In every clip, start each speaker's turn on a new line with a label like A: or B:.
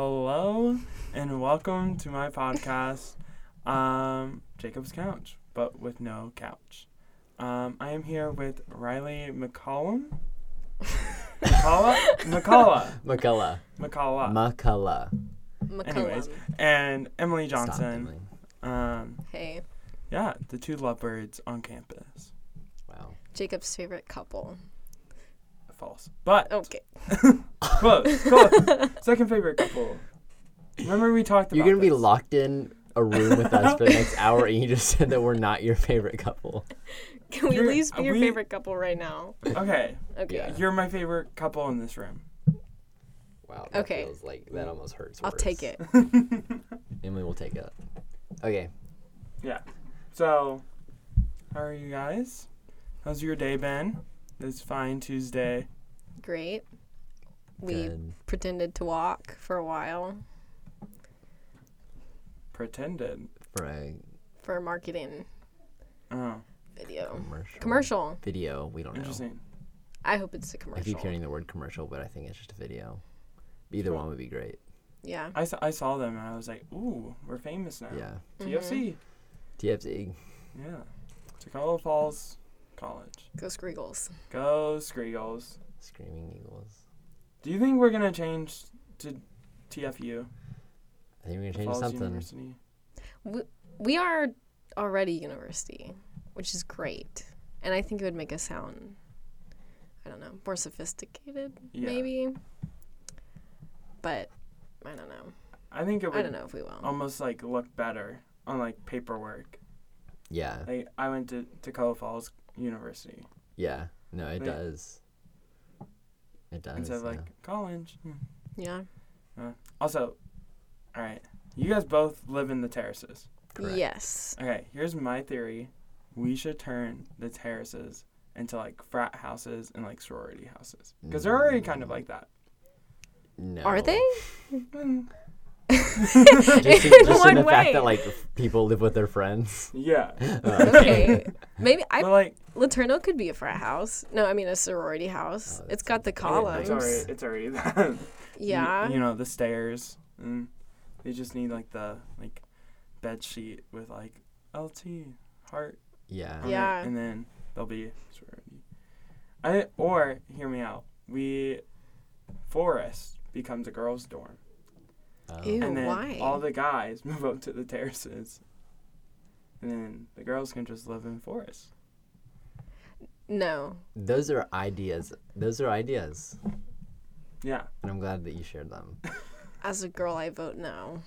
A: Hello and welcome to my podcast, um, Jacob's Couch, but with no couch. Um, I am here with Reilly McCollum. McCullough? McCullough.
B: McCullough.
A: McCullough.
B: McCullough.
A: Anyways, and Emily
B: Stop,
A: Johnson.
B: Emily.
A: Um,
C: Hey,
A: yeah, the two lovebirds on campus.
B: Wow.
C: Jacob's favorite couple.
A: False. But
C: Okay.
A: close, close. Second favorite couple. Remember we talked about
B: You're gonna be locked in a room with us for the next hour, and you just said that we're not your favorite couple.
C: Can we at
A: You're-
C: least be your
A: we-
C: favorite couple right now?
A: Okay,
C: Okay.
B: Yeah.
A: you're my favorite couple in this room.
B: Wow.
C: that Okay.
B: Feels like that almost hurts.
C: I'll take it.
B: Emily will take it. Okay.
A: Yeah. So, how are you guys? How's your day been? This fine Tuesday.
C: Great. We
B: Good.
C: pretended to walk for a while
A: Pretended.
B: For a
C: for a marketing
A: Oh,
C: video.
B: commercial.
C: Commercial.
B: Video. We don't know.
A: interesting.
C: I hope it's a
B: I
C: commercial.
B: I keep hearing the word commercial, but I think it's just a video. Either one would be great.
C: Yeah.
A: I saw, I saw them and I was like, ooh, we're famous now.
B: Yeah.
A: TFC. Mm-hmm.
B: TFC.
A: Yeah. Toccoa Falls College.
C: Go Screagles.
A: Go Screagles.
B: Screaming Eagles.
A: Do you think we're gonna change to TFU?
B: I think we're gonna change
A: Falls
B: something.
A: University.
C: We are already university, which is great. And I think it would make us sound I don't know, more sophisticated
A: Yeah.
C: maybe. But I don't know.
A: I think it would.
C: I don't know if we will.
A: almost like look better on like paperwork.
B: Yeah.
A: Like I went to Toccoa Falls University
B: Yeah. No, it
A: Like-
B: does. It does.
A: instead of
B: yeah.
A: like college. Hmm.
C: yeah.
A: Uh, also, all right, you guys both live in the terraces.
B: Correct.
C: Yes.
A: Okay, here's my theory: we should turn the terraces into like frat houses and like sorority houses because they're already kind of mm. like that.
B: No.
C: Are they? Hmm.
A: Mm,
B: Just,
C: In
B: in, just in
C: what
B: the
C: way?
B: fact that like people live with their friends.
A: yeah,
B: Uh,
C: okay. Maybe I
A: but like
C: Laterno could be a frat house. No, I mean a sorority house.
B: Oh,
C: it's
B: that's
C: got the
B: a-
C: columns.
A: it's already it's already that. You-
C: yeah.
A: you, know the stairs, and they just need like the like bed sheet with like LT heart
B: yeah.
A: on it,
C: Yeah.
A: and then there'll be sorority. I or hear me out. We forest becomes a girls' dorm,
B: Oh.
C: Ew.
A: and then
C: why?
A: all the guys move up to the terraces, and then the girls can just live in forest.
C: no.
B: Those are ideas. Those are ideas,
A: Yeah,
B: and I'm glad that you shared them.
C: As a girl, I vote no.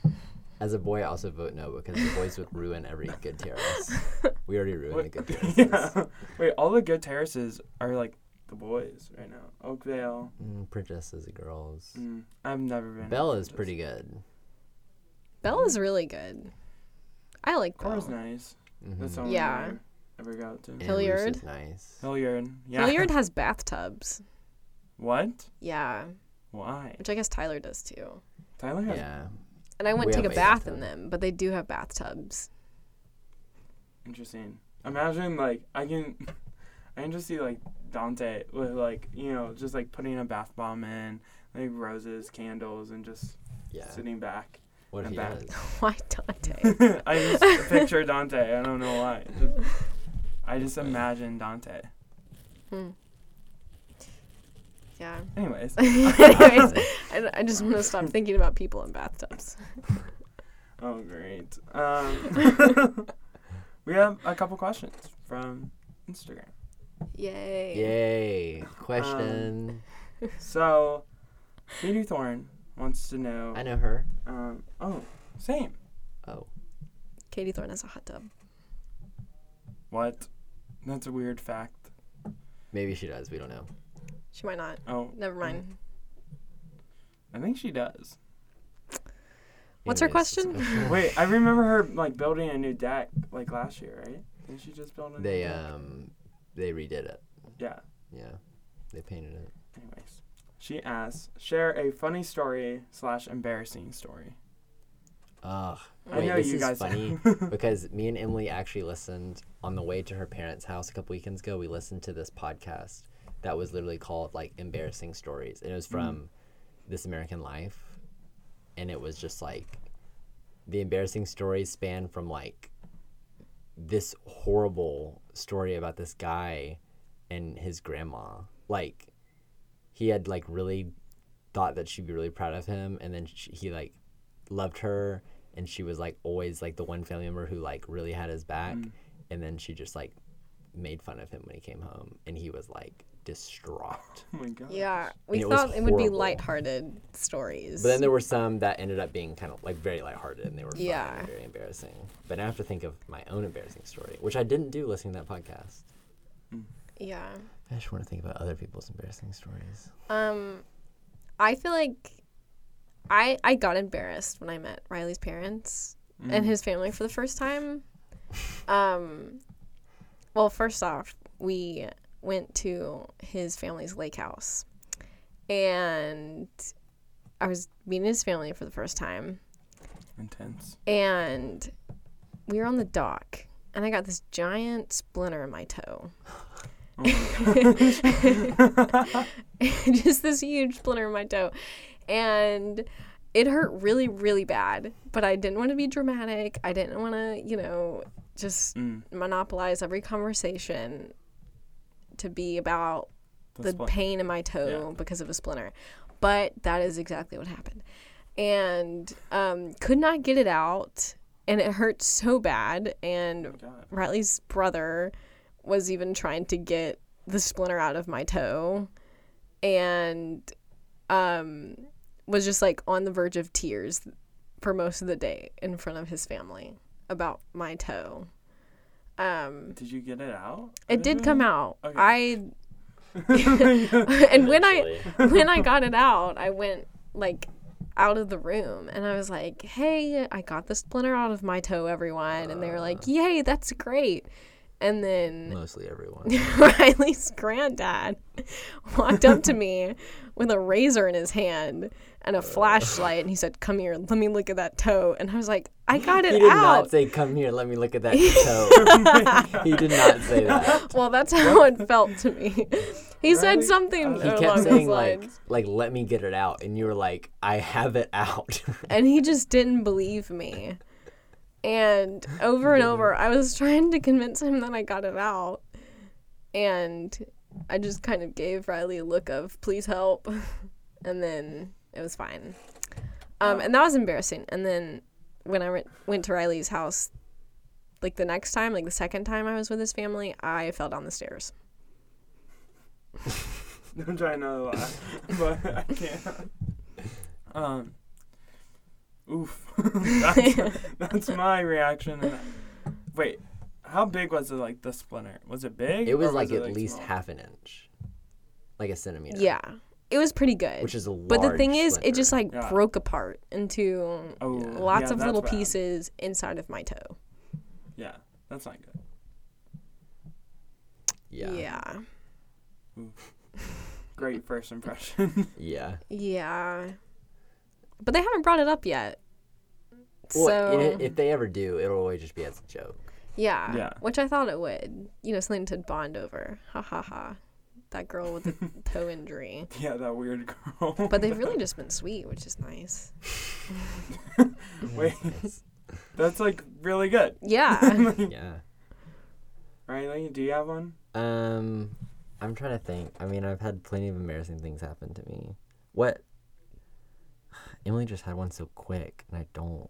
B: As a boy, I also vote no because the boys would ruin every good terrace. We already ruined the good terraces.
A: yeah. Wait, all the good terraces are like the boys right now. Oakvale.
B: Mm, princesses, girls.
A: Mm, I've never been.
B: Belle is pretty good.
C: Bella's really good. I like
A: Cora's
C: Belle.
A: nice.
B: Mhm.
A: That's the only
C: Yeah.
A: one I ever got to.
B: And
C: Hilliard.
B: Is nice.
A: Hilliard. Yeah.
C: Hilliard has bathtubs.
A: What?
C: Yeah,
A: Why?
C: which I guess Tyler does too.
A: Tyler has.
B: Yeah.
C: And I went
B: We
C: to take a
B: have a
C: bath in them, but they do have bathtubs.
A: Interesting. Imagine like I can, I can just see like Dante with like you know just like putting a bath bomb in, like roses, candles, and just
B: Yeah.
A: sitting back.
B: What if
A: and
B: he
A: back.
B: does?
C: Why Dante?
A: I just picture Dante. I don't know why. Just, I just imagine Dante.
C: Hmm. Yeah.
A: Anyways.
C: Anyways, I, I just want to stop thinking about people in bathtubs.
A: Oh, great. Um, we have a couple questions from Instagram.
C: Yay.
B: Yay. Question.
A: So, Katie Thorne wants to know.
B: I know her.
A: Um, oh, same.
B: Oh.
C: Katie Thorne has a hot tub.
A: What? That's a weird fact.
B: Maybe she does. We don't know.
C: She might not.
A: Oh,
C: Never mind.
A: I think she does.
C: What's her question?
A: Wait, I remember her like building a new deck like last year, right? Didn't she just build a new
B: They
A: deck?
B: um they redid it.
A: Yeah.
B: Yeah. They painted it.
A: Anyways, she asks, share a funny story slash embarrassing story.
B: Ugh.
A: I
B: Wait,
A: know
B: this
A: you
B: is
A: guys
B: funny because me and Emily actually listened on the way to her parents' house a couple weekends ago. We listened to this podcast that was literally called like embarrassing stories, and it was
A: Mm.
B: from This American Life. and it was just like the embarrassing stories span from like this horrible story about this guy and his grandma. Like he had like really thought that she'd be really proud of him, and then she, he like loved her, and she was like always like the one family member who like really had his back, mm. and then she just like made fun of him when he came home, and he was like distraught.
A: Oh my god.
C: Yeah, we
B: it
C: thought it would be
B: horrible.
C: lighthearted stories.
B: But then there were some that ended up being kind of like very lighthearted and they were
C: Yeah.
B: and very embarrassing. But I have to think of my own embarrassing story, which I didn't do listening to that podcast.
C: yeah.
B: I just want to think about other people's embarrassing stories.
C: Um, I feel like I I got embarrassed when I met Reilly's parents and his family for the first time. Um, well, first off, we went to his family's lake house, and I was meeting his family for the first time,
A: Intense.
C: and we were on the dock, and I got this giant splinter in my toe. just this huge splinter in my toe. And it hurt really, really bad. But I didn't want to be dramatic. I didn't want to, you know, just
A: Mm.
C: monopolize every conversation to be about
A: The
C: the pain in my toe because of a splinter. But that is exactly what happened. And um, could not get it out. And it hurt so bad. And
A: Oh
C: Reilly's brother was even trying to get the splinter out of my toe and um was just like on the verge of tears for most of the day in front of his family about my toe. Um
A: Did you get it out?
C: it did come out.
A: Okay.
C: I and when I when I got it out, I went like out of the room and I was like, "Hey, I got the splinter out of my toe, everyone." And they were like, "Yay, that's great." And then
B: Mostly everyone.
C: Reilly's granddad walked up to me with a razor in his hand and a flashlight and he said, Come here, let me look at that toe. And I was like, I got it
B: he did
C: out.
B: not say, "Come here, let me look at that toe." he did not say that.
C: well, that's how it felt to me. He said
A: Reilly-
C: something
B: He
C: along
B: kept
C: those
B: saying like,
C: lines.
B: "Like let me get it out," and you were like, "I have it out."
C: and he just didn't believe me. And over and over, I was trying to convince him that I got it out. And I just kind of gave Reilly a look of, please help. And then it was fine. Um, and that was embarrassing. And then when I went, went to Reilly's house, like the next time, like the second time I was with his family, I fell down the stairs.
A: I'm trying to laugh, but I can't. Um. Oof. that's, that's my reaction. And wait, how big was it? Like the splinter? Was it big?
B: it was
A: or
B: like
A: it,
B: at least
A: small?
B: half an inch, like a centimeter.
C: Yeah. It was pretty good.
B: which is a large.
C: But the thing is, it just like
A: Yeah.
C: broke apart into
A: Oh,
C: lots
A: yeah,
C: of little
A: bad.
C: pieces inside of my toe.
A: Yeah, that's not good.
B: yeah,
C: Yeah.
A: Great first impression.
B: yeah.
C: Yeah. But they haven't brought it up yet.
B: Well,
C: so
B: i- if they ever do, it'll always just be as a joke.
C: yeah,
A: Yeah.
C: which I thought it would. You know, something to bond over. Ha ha ha. That girl with the toe injury.
A: yeah, that weird girl.
C: But they've really just been sweet, which is nice.
A: wait, that's like really good.
C: Yeah.
B: Yeah.
A: Reilly, do you have one?
B: Um, I'm trying to think. I mean, I've had plenty of embarrassing things happen to me. What? Emily just had one so quick, and I don't.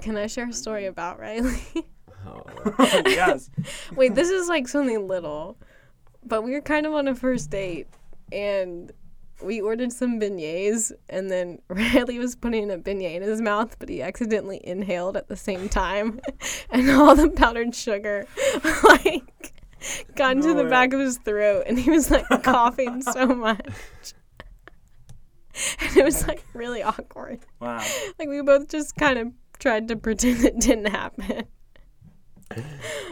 C: Can I share a story about Reilly?
B: Oh.
A: yes.
C: Wait, this is like something little, but we were kind of on a first date, and we ordered some beignets, and then Reilly was putting a beignet in his mouth, but he accidentally inhaled at the same time, and all the powdered sugar, like, got into
A: No
C: the
A: way.
C: back of his throat, and he was like coughing so much. And it was like really awkward.
A: Wow.
C: Like we both just kind of tried to pretend it didn't happen.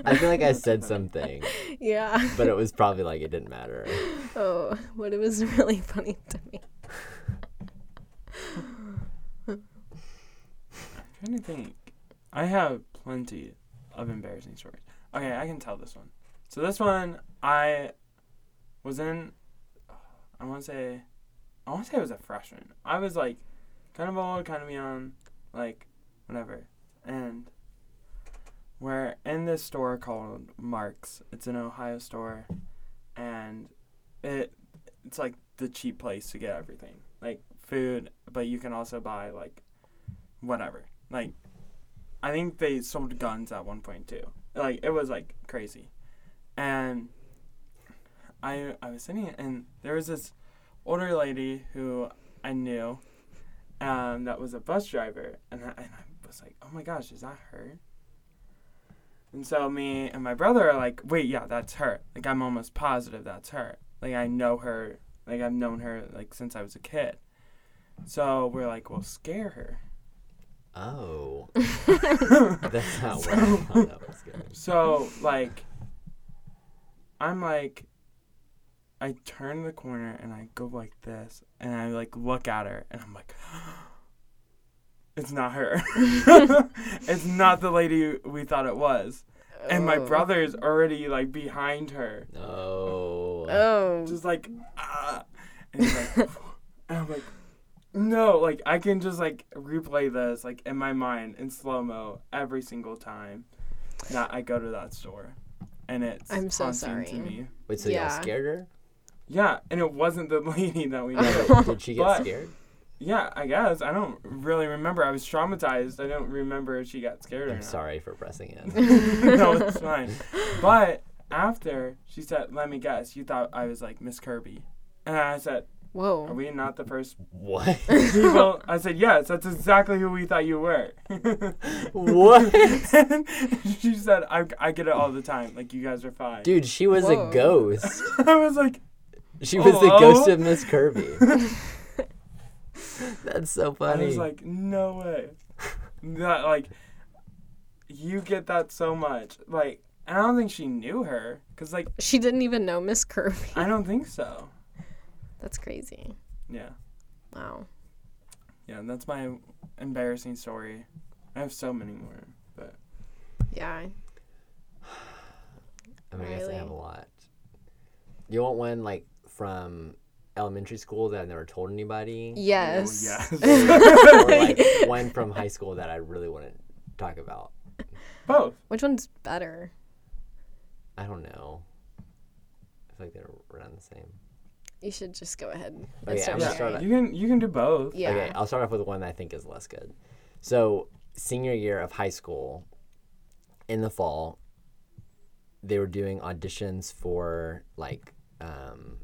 B: I feel like I said something,
C: Yeah.
B: but it was probably like it didn't matter.
C: Oh, but it was really funny to me.
A: I'm trying to think. I have plenty of embarrassing stories. Okay, I can tell this one. So this one, I was in. I want to say, I want to say I was a freshman. I was like kind of old, kind of young, like whatever. And we're in this store called Marc's. It's an Ohio store, and it it's like the cheap place to get everything, like food, but you can also buy like whatever. Like I think they sold guns at one point too. Like it was like crazy, and I I was sitting and there was this older lady who I knew, um, that was a bus driver, and I, and I was like, oh my gosh, is that her? And so me and my brother are like, wait, yeah, that's her. Like I'm almost positive that's her. Like I know her. Like I've known her like since I was a kid. So we're like, well, scare her.
B: Oh. That's not where I thought that was going.
A: So like, I'm like, I turn the corner and I go like this, and I like look at her, and I'm like, it's not her. it's not the lady we thought it was. And my
C: Oh.
A: brother's already like behind her,
B: Oh.
C: Oh.
A: just like, ah. And he's like, and I'm like, no, like I can just like replay this like in my mind in slow mo every single time that I go to that store, and it's
C: I'm so
A: haunting
C: sorry.
A: to me.
B: Wait, so y'all scared her?
A: Yeah, and it wasn't the lady that we knew.
B: Did she get
A: But-
B: scared?
A: yeah, I guess I don't really remember. I was traumatized. I don't remember if she got scared or
B: I'm
A: not.
B: sorry for pressing in.
A: no, it's fine. But after she said, "Let me guess, you thought I was like Miss Kirby," and I said,
C: Whoa.
A: "Are we not the first
B: What?
A: people?" I said, "Yes, that's exactly who we thought you were."
B: What?
A: And she said, I, "I get it all the time. Like you guys are fine."
B: Dude, she was
C: Whoa.
B: a ghost.
A: I was like,
B: She was the
A: Hello?
B: ghost of Miss Kirby. That's so funny.
A: I was like, "No way." That like, you get that so much. Like, I don't think she knew her, cause like
C: She didn't even know Miss Kirby.
A: I don't think so.
C: That's crazy.
A: Yeah.
C: Wow.
A: Yeah, that's my embarrassing story. I have so many more, but
C: Yeah.
B: I mean, I guess I have a lot. You want one like from elementary school that I never told anybody?
C: Yes.
A: Oh, yes.
B: or like one from high school that I really want to talk about?
A: both.
C: Which one's better?
B: I don't know. I feel like they're around the same.
C: You should just go ahead and
B: Okay,
C: start
B: I'm gonna
A: Yeah,
B: start
A: you can you can do both.
C: Yeah.
B: Okay, I'll start off with one that I think is less good. So, senior year of high school, in the fall, they were doing auditions for like um, the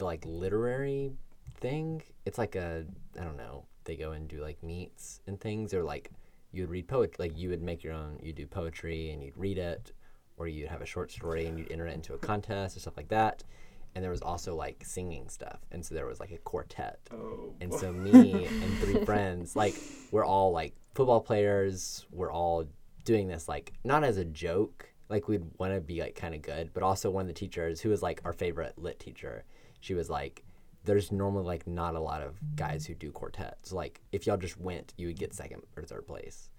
B: like literary thing. It's like a I don't know. They go and do like meets and things, or like you would read poetry. Like you would make your own. You do poetry and you'd read it, or you'd have a short story and you'd enter it into a contest or stuff like that. And there was also like singing stuff, and so there was like a quartet.
A: Oh.
B: And so me and three friends, like we're all like football players. We're all doing this like not as a joke, like we'd want to be like kind of good, but also one of the teachers who was like our favorite lit teacher. She was like, "There's normally like not a lot of guys who do quartets. Like if y'all just went, you would get second or third place."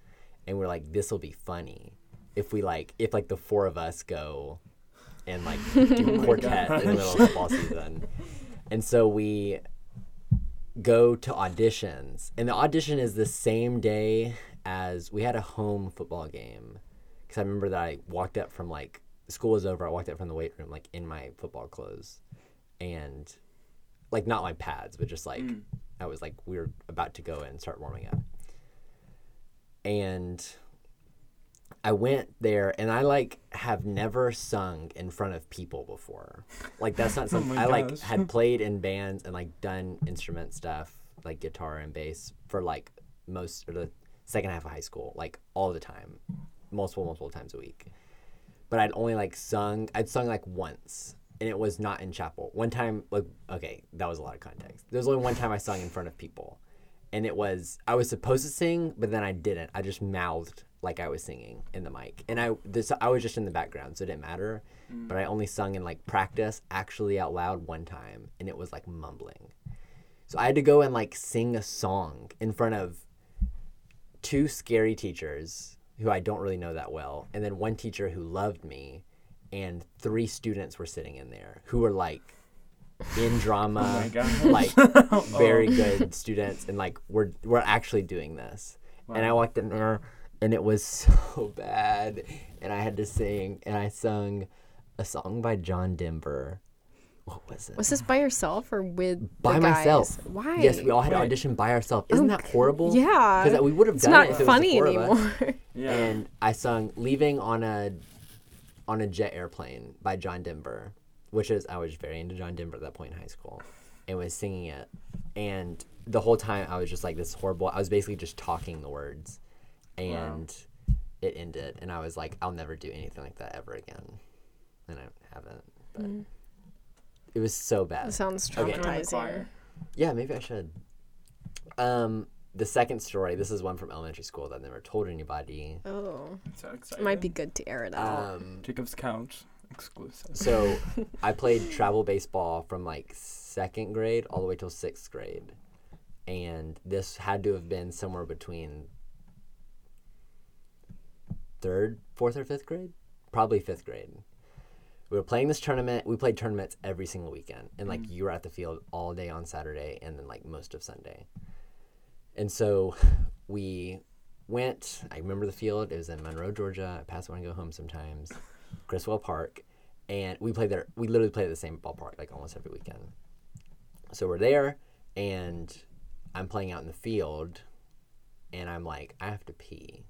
B: And we're like, "This will be funny if we like if like the four of us go." And like do oh quartet in the middle of football season, and so we go to auditions and the audition is the same day as we had a home football game because i remember that i walked up from like school was over i walked up from the weight room like in my football clothes and like not my pads but just like mm. i was like we were about to go and start warming up. And I went there and I like have never sung in front of people before. Like that's not oh something
A: my
B: I like had played in bands and like done instrument stuff like guitar and bass for like most of the second half of high school, like all the time, multiple multiple times a week. But I'd only like sung I'd sung like once and it was not in chapel. One time like okay, that was a lot of context. There was only one time I sung in front of people and it was I was supposed to sing, but then I didn't. I just mouthed like I was singing in the mic, and I this I was just in the background, so it didn't matter. Mm. But I only sung in like practice, actually out loud one time, and it was like mumbling. So I had to go and like sing a song in front of two scary teachers who I don't really know that well, and then one teacher who loved me, and three students were sitting in there who were like in drama,
A: Oh my god.
B: like
A: Oh.
B: very good students, and like we're we're actually doing this. And I walked in there, and it was so bad, and I had to sing, and I sung a song by John Denver. What was it?
C: Was this by yourself or with
B: by
C: the
B: myself.
C: Guys? Why?
B: Yes, we all had to audition by ourselves. Isn't that horrible?
C: Yeah.
B: Because we would have
C: It's
B: done
C: not
B: it if it
C: funny
B: was the four of us.
C: anymore.
A: Yeah.
B: And I sung "Leaving on a on a Jet Airplane" by John Denver, which is I was very into John Denver at that point in high school, and was singing it. And the whole time I was just like this horrible. I was basically just talking the words, and it ended. And I was like, I'll never do anything like that ever again, and I haven't. But it was so bad.
C: That sounds
B: Okay.
C: Traumatizing.
A: choir.
B: Yeah, maybe I should. Um, the second story. This is one from elementary school that I never told anybody.
C: Oh,
A: So
C: it might be good to air it out.
B: Um,
A: Jacob's couch exclusive.
B: so I played travel baseball from like second grade all the way till sixth grade, and this had to have been somewhere between third, fourth, or fifth grade, probably fifth grade. We were playing this tournament. We played tournaments every single weekend, and like you were at the field all day on Saturday, and then like most of Sunday. And so we went. I remember the field. It was in Monroe, Georgia. I pass it when I go home sometimes. Griswold Park, and we played there. We literally played at the same ballpark like almost every weekend. So we're there, and I'm playing out in the field, and I'm like, I have to pee,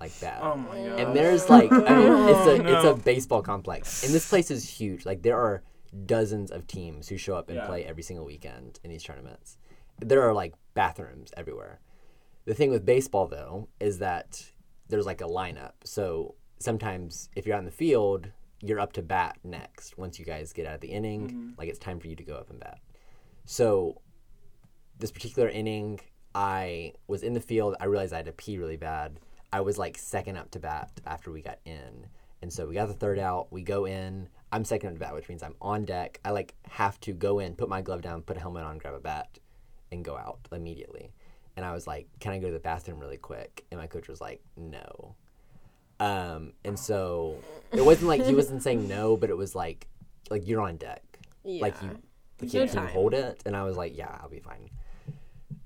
B: like that.
A: oh my god.
B: And there's like, I mean, it's a it's a baseball complex, and this place is huge. Like there are dozens of teams who show up and
A: Yeah.
B: play every single weekend in these tournaments. There are like bathrooms everywhere. The thing with baseball though is that there's like a lineup. So sometimes if you're out in the field, you're up to bat next. Once you guys get out of the inning, mm-hmm. like it's time for you to go up and bat. So this particular inning, I was in the field. I realized I had to pee really bad. I was like second up to bat after we got in. And so we got the third out. We go in. I'm second up to bat, which means I'm on deck. I like have to go in, put my glove down, put a helmet on, grab a bat, and go out immediately. And I was like, "Can I go to the bathroom really quick?" And my coach was like, "No." Um, and so it wasn't like he wasn't saying no, but it was like, like you're on deck, like you, like, you can hold it. And I was like, "Yeah, I'll be fine."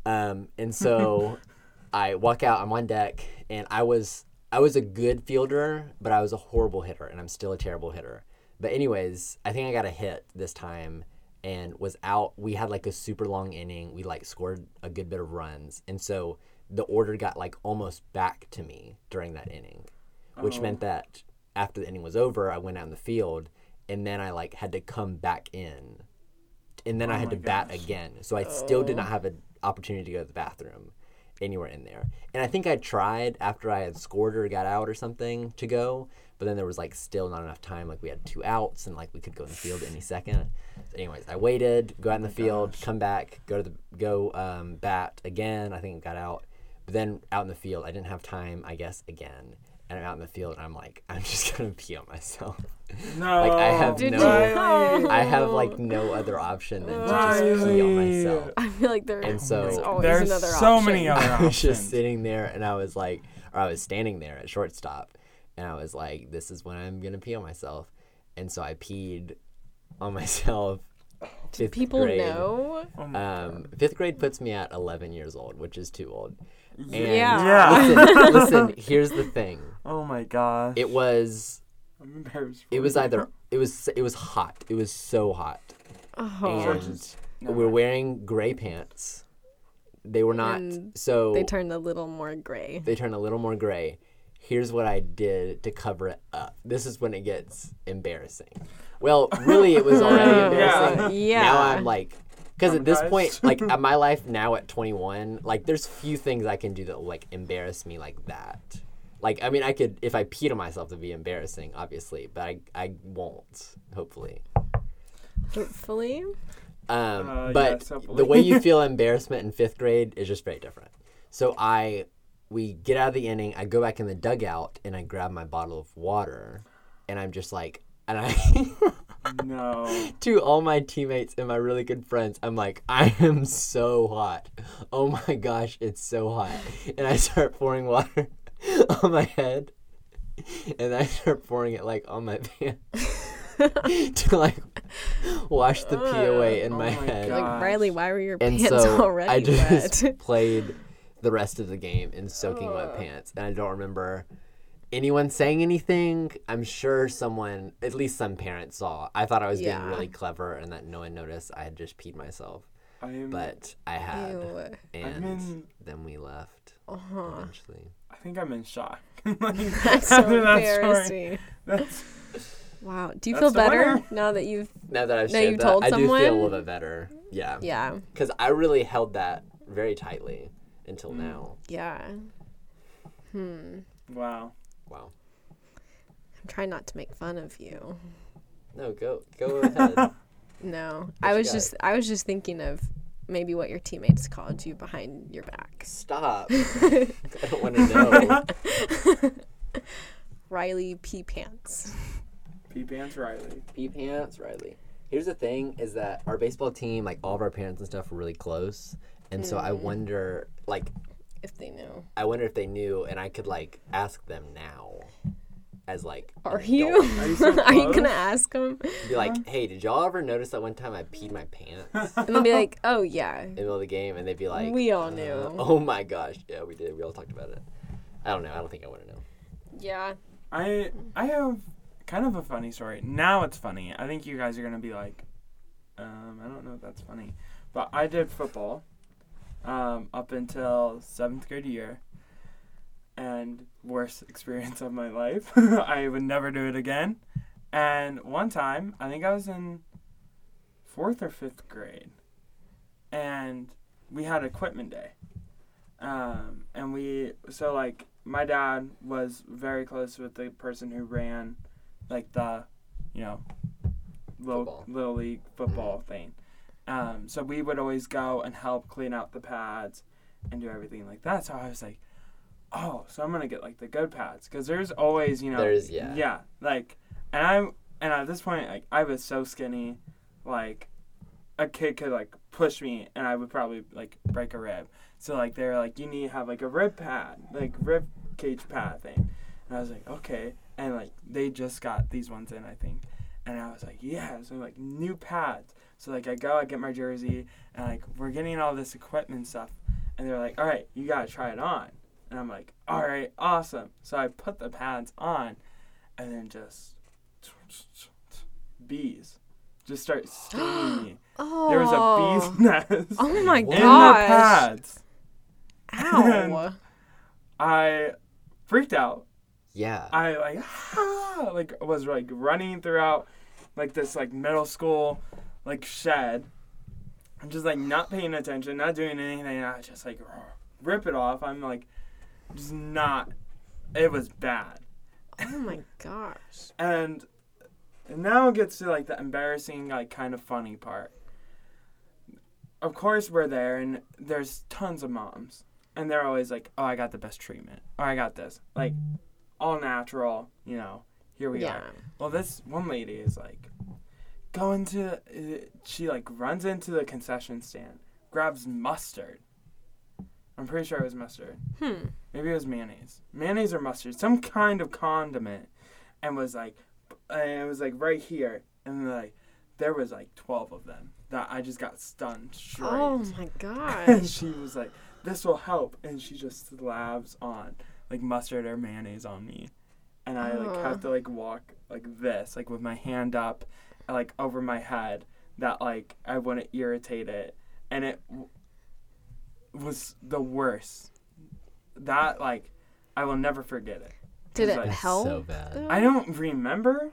B: Um, and so I walk out. I'm on deck, and I was I was a good fielder, but I was a horrible hitter, and I'm still a terrible hitter. But anyways, I think I got a hit this time, and was out. We had like a super long inning. We like scored a good bit of runs, and so the order got like almost back to me during that inning, which
A: Oh.
B: meant that after the inning was over, I went out in the field, and then I like had to come back in, and then I
A: Oh
B: had
A: my
B: to bat again. So I still did oh. not have an opportunity to go to the bathroom anywhere in there. And I think I tried after I had scored or got out or something to go, but then there was like still not enough time. Like we had two outs and like we could go in the field any second. So anyways, I waited, go out in the field,
A: gosh.
B: come back, go to the go um, bat again. I think got out, but then out in the field, I didn't have time. I guess again. And I'm out in the field, and I'm like, I'm just gonna pee on myself.
A: No.
B: Like, I have
C: Did
B: no-
C: you?
A: Reilly.
B: I have like no other option than to just pee on myself.
C: I feel like there
B: And so-
C: is always
A: There's
C: another
A: so
C: option.
A: many other
B: I was just sitting there and I was like, or I was standing there at shortstop and I was like, this is when I'm going to pee on myself. And so I peed on myself. Fifth
C: People
B: grade.
C: know.
A: Oh my
B: Um, fifth grade puts me at 11 years old, which is too old. And
C: Yeah.
A: Yeah.
B: Listen, listen, here's the thing.
A: Oh my gosh.
B: It was,
A: I'm embarrassed.
B: it was
A: you.
B: either, it was, it was hot. It was so hot.
C: Oh,
B: And
A: Never
B: we were
A: mind.
B: wearing gray pants. They were not,
C: And
B: so.
C: they turned a little more gray.
B: they turn a little more gray. Here's what I did to cover it up. This is when it gets embarrassing. Well, really, it was already embarrassing.
C: Yeah.
B: Now I'm like, because at this point, like at my life now at 21, like there's few things I can do that will like embarrass me like that. Like, I mean, I could if I peed on myself, it'd be embarrassing, obviously, but I I won't. Hopefully.
C: Hopefully.
B: Um,
A: Uh,
B: but
A: yes, hopefully.
B: the way you feel embarrassment in fifth grade is just very different. So I, we get out of the inning. I go back in the dugout and I grab my bottle of water, and I'm just like, and I
A: No.
B: to all my teammates and my really good friends, I'm like, I am so hot. Oh my gosh, it's so hot. And I start pouring water on my head, and I start pouring it like on my pants. to like wash the pee away in
A: Oh
B: my,
A: my
B: head.
A: God.
C: Like Reilly, why were your
B: And
C: pants
B: so
C: already
B: I just
C: wet?
B: played the rest of the game in soaking wet pants, and I don't remember anyone saying anything. I'm sure someone, at least some parents, saw. I thought I was
C: Yeah.
B: being really clever, and that no one noticed. I had just peed myself,
A: I'm,
B: but I had,
C: Ew.
B: and
A: in-
B: then we left
C: Uh-huh.
B: eventually.
A: I think I'm in shock. like,
C: That's so
A: after that story,
C: embarrassing.
A: that's
C: Wow. Do you feel better
A: winner.
C: now that you've
B: Now that I've
C: Now
B: shared
C: you
B: that,
C: told
B: I do feel a little bit better. Yeah,
C: yeah.
B: because I really held that very tightly until
A: Mm.
B: now.
C: Yeah. Hmm.
A: wow.
B: Wow.
C: I'm trying not to make fun of you.
B: No, go go ahead.
C: No.
B: What
C: I was just I was just thinking of maybe what your teammates called you behind your back.
B: Stop. I don't want to know.
C: Reilly P pants.
A: Pee pants Reilly.
B: Pee pants, Reilly. Here's the thing: is that our baseball team, like all of our parents and stuff, were really close, and so I
C: Mm.
B: wonder, like,
C: If they knew.
B: I wonder if they knew, and I could like ask them now, as like,
C: Are you?
A: Are you so
C: Are you gonna ask them?
B: Be like, hey, did y'all ever notice that one time I peed my pants
C: And they'll be like, "Oh yeah,
B: in the middle of the game? And they'd be like,
C: we all
B: uh,
C: knew."
B: oh my gosh, yeah, we did. We all talked about it. I don't know. I don't think I want to know.
C: Yeah.
A: I I have kind of a funny story. Now it's funny. I think you guys are gonna be like, um, I don't know if that's funny, but I did football, um, up until seventh grade year, and worst experience of my life. I would never do it again. And one time, I think I was in fourth or fifth grade, and we had equipment day. Um, and we so like my dad was very close with the person who ran like the you know little
B: Football.
A: little league football thing. Um, so we would always go and help clean out the pads and do everything like that. So I was like, oh, so I'm gonna get like the good pads because there's always you know
B: There's- yeah.
A: yeah like and I'm and at this point like I was so skinny like a kid could like push me and I would probably like break a rib. So like they're like you need to have like a rib pad, like rib cage pad thing. And I was like, okay. And like they just got these ones in, I think. And I was like, yeah, so like new pads. So like I go, I get my jersey, and like we're getting all this equipment stuff. And they're like, all right, you gotta try it on. And I'm like, all right, awesome. So I put the pads on, and then just bees just start stinging me.
C: Oh.
A: There was a bee's nest
C: Oh my
B: god.
A: in
C: gosh.
A: the pads.
C: Ow.
A: I freaked out.
B: Yeah.
A: I like ah, like was like running throughout like this like middle school like shed. I'm just like not paying attention, not doing anything. I just like rip it off. I'm like just not. It was bad.
C: oh my gosh.
A: And now it gets to like the embarrassing, like kind of funny part. Of course, we're there, and there's tons of moms, and they're always like, "Oh, I got the best treatment. Or I got this, like, all natural. You know, here we
C: Yeah.
A: are." Well, this one lady is like, going to, uh, she like runs into the concession stand, grabs mustard. I'm pretty sure it was mustard.
C: Hmm.
A: Maybe it was mayonnaise, mayonnaise or mustard, some kind of condiment, and was like, and it was like right here, and like there was like twelve of them that I just got stunned straight.
C: Oh my
A: god!
C: and
A: she was like, "This will help," and she just slabs on like mustard or mayonnaise on me, and I like have to like walk like this, like with my hand up, like over my head, that like I wouldn't irritate it, and it was the worst. That like I will never forget it.
C: Did it
A: like
C: help?
B: so bad.
A: I don't remember.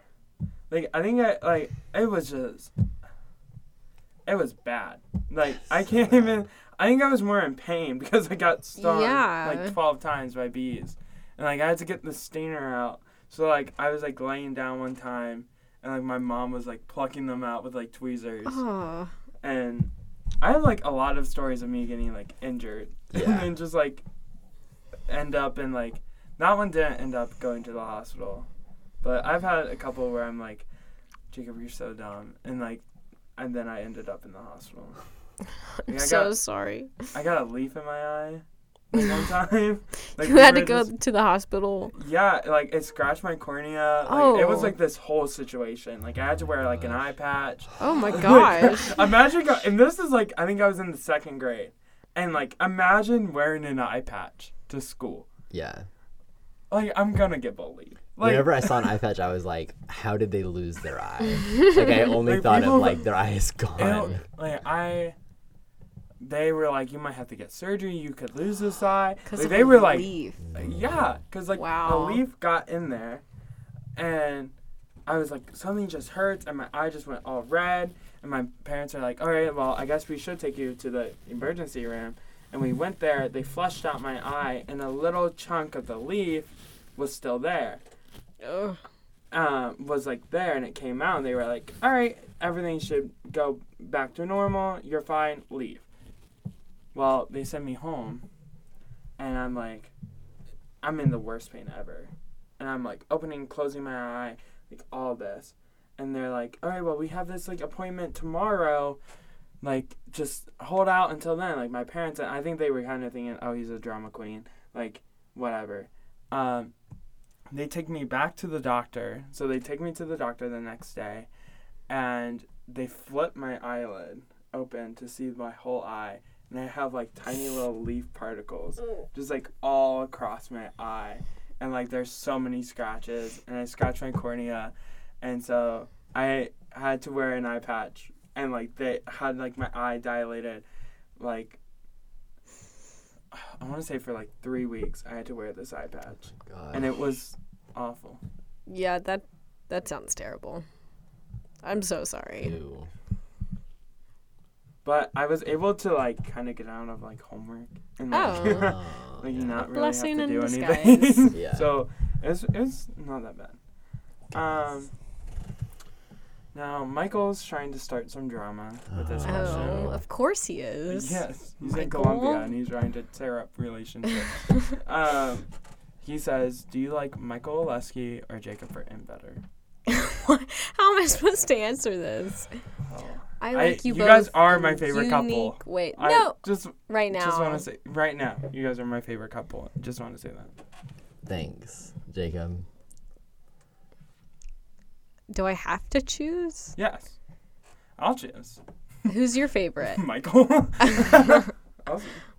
A: Like I think I like it was just it was bad. Like I can't
B: bad.
A: even I think I was more in pain because I got stung
C: Yeah.
A: like 12 times by bees. And like I had to get the stinger out. So like I was like laying down one time and like my mom was like plucking them out with like tweezers.
C: Oh.
A: And I have like a lot of stories of me getting like injured
B: Yeah.
A: and then just like end up in like that one didn't end up going to the hospital. But I've had a couple where I'm like, Jacob, you're so dumb and like and then I ended up in the hospital.
C: I'm
A: I
C: so sorry.
A: I got a leaf in my eye one time, like
C: you
A: we
C: had to go
A: just-
C: to the hospital.
A: yeah, like it scratched my cornea. Like, It was
C: Oh.
A: like this whole situation. Like I had to wear like an eye patch.
C: Oh my gosh.
A: imagine, go- and this is like I think I was in the second grade, and like imagine wearing an eye patch to school.
B: Yeah.
A: Like I'm gonna get bullied. Like
B: Whenever I saw an eye patch, I was like, "How did they lose their eye?" Like I only
A: Like,
B: thought of like their eye is gone.
A: like I, they were like, you might have to get surgery. You could lose this eye.
C: Because
A: Like, they were like,
C: leaf.
A: yeah, because like
C: Wow.
A: a leaf got in there, and I was like, something just hurts, and my eye just went all red. And my parents are like, all right, well, I guess we should take you to the emergency room. And we went there. They flushed out my eye, and a little chunk of the leaf was still there.
C: Ugh.
A: um, was like there and it came out and they were like, all right, everything should go back to normal. You're fine. Leave. Well, they sent me home and I'm like, I'm in the worst pain ever. And I'm like opening, closing my eye, like all this. And they're like, all right, well, we have this like appointment tomorrow. Like, just hold out until then. Like, my parents, and I think they were kind of thinking, oh, he's a drama queen. Like, whatever. Um, they take me back to the doctor. So they take me to the doctor the next day, and they flip my eyelid open to see my whole eye, and I have like tiny little leaf particles oh. just like all across my eye, and like there's so many scratches, and I scratched my cornea, and so I had to wear an eye patch, and like they had like my eye dilated, like. I want to say for like three weeks I had to wear this eye patch oh
B: God.
A: and it was awful.
C: Yeah, that that sounds terrible. I'm so sorry.
B: Ew.
A: But I was able to like kind of get out of like homework and like,
C: Oh.
A: Like
B: yeah.
A: not really
C: Blessing
A: have to do anything.
B: Yeah.
A: So it was it was not that bad. Um. Now Michael's trying to start some drama with this
B: Oh.
A: question.
C: Oh, of course he is.
A: Yes, he's in
C: Michael?
A: Colombia and he's trying to tear up relationships. um, he says, "Do you like Michael Oleski or Jacob Britton better?"
C: How am I supposed to answer this?
A: Oh.
C: I like you,
A: you
C: both.
A: guys are my favorite couple.
C: unique Wait,
A: I
C: no,
A: just
C: right now.
A: just want to say right now, you guys are my favorite couple. Just want to say that.
B: Thanks, Jacob.
C: Do I have to choose?
A: Yes, I'll choose
C: Who's your favorite?
A: Michael. awesome.